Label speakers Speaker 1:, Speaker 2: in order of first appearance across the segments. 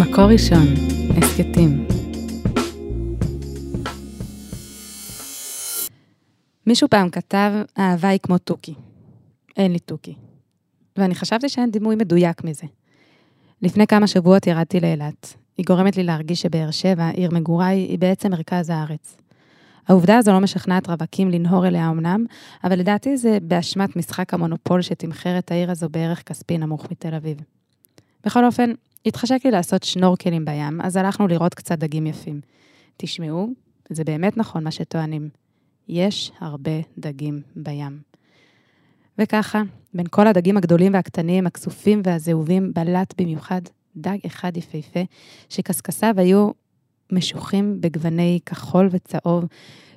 Speaker 1: מקור ראשון, הסכתים. מישהו פעם כתב, אהבה היא כמו תוכי. אין לי תוכי. ואני חשבתי שאין דימוי מדויק מזה. לפני כמה שבועות ירדתי לאילת. היא גורמת לי להרגיש שבאר שבע, עיר מגוריי, היא בעצם מרכז הארץ. העובדה הזו לא משכנעת רווקים לנהור אליה אמנם, אבל לדעתי זה באשמת משחק המונופול שתמחר את העיר הזו בערך כספי נמוך מתל אביב. בכל אופן, התחשק לי לעשות שנורקלים בים, אז הלכנו לראות קצת דגים יפים. תשמעו, זה באמת נכון מה שטוענים. יש הרבה דגים בים. וככה, בין כל הדגים הגדולים והקטנים, הכסופים והזהובים, בלט במיוחד דג אחד יפהפה, שקשקשיו היו משוחים בגווני כחול וצהוב,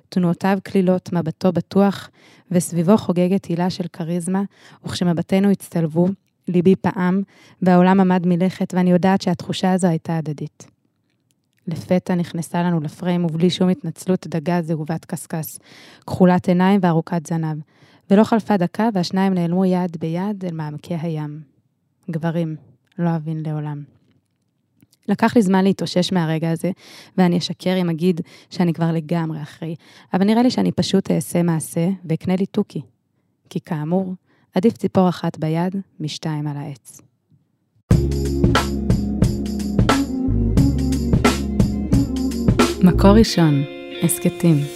Speaker 1: תנועותיו כלילות, מבטו בטוח, וסביבו חוגגת הילה של כריזמה, וכשמבטינו הצטלבו, ליבי פעם, והעולם עמד מלכת, ואני יודעת שהתחושה הזו הייתה הדדית. לפתע נכנסה לנו לפריים, ובלי שום התנצלות, דגה זהובת קשקש, כחולת עיניים וארוכת זנב. ולא חלפה דקה, והשניים נעלמו יד ביד אל מעמקי הים. גברים, לא אבין לעולם. לקח לי זמן להתאושש מהרגע הזה, ואני אשקר אם אגיד שאני כבר לגמרי אחרי, אבל נראה לי שאני פשוט אעשה מעשה ואקנה לי תוכי. כי כאמור, עדיף ציפור אחת ביד משתיים על העץ. מקור ראשון, הסכתים.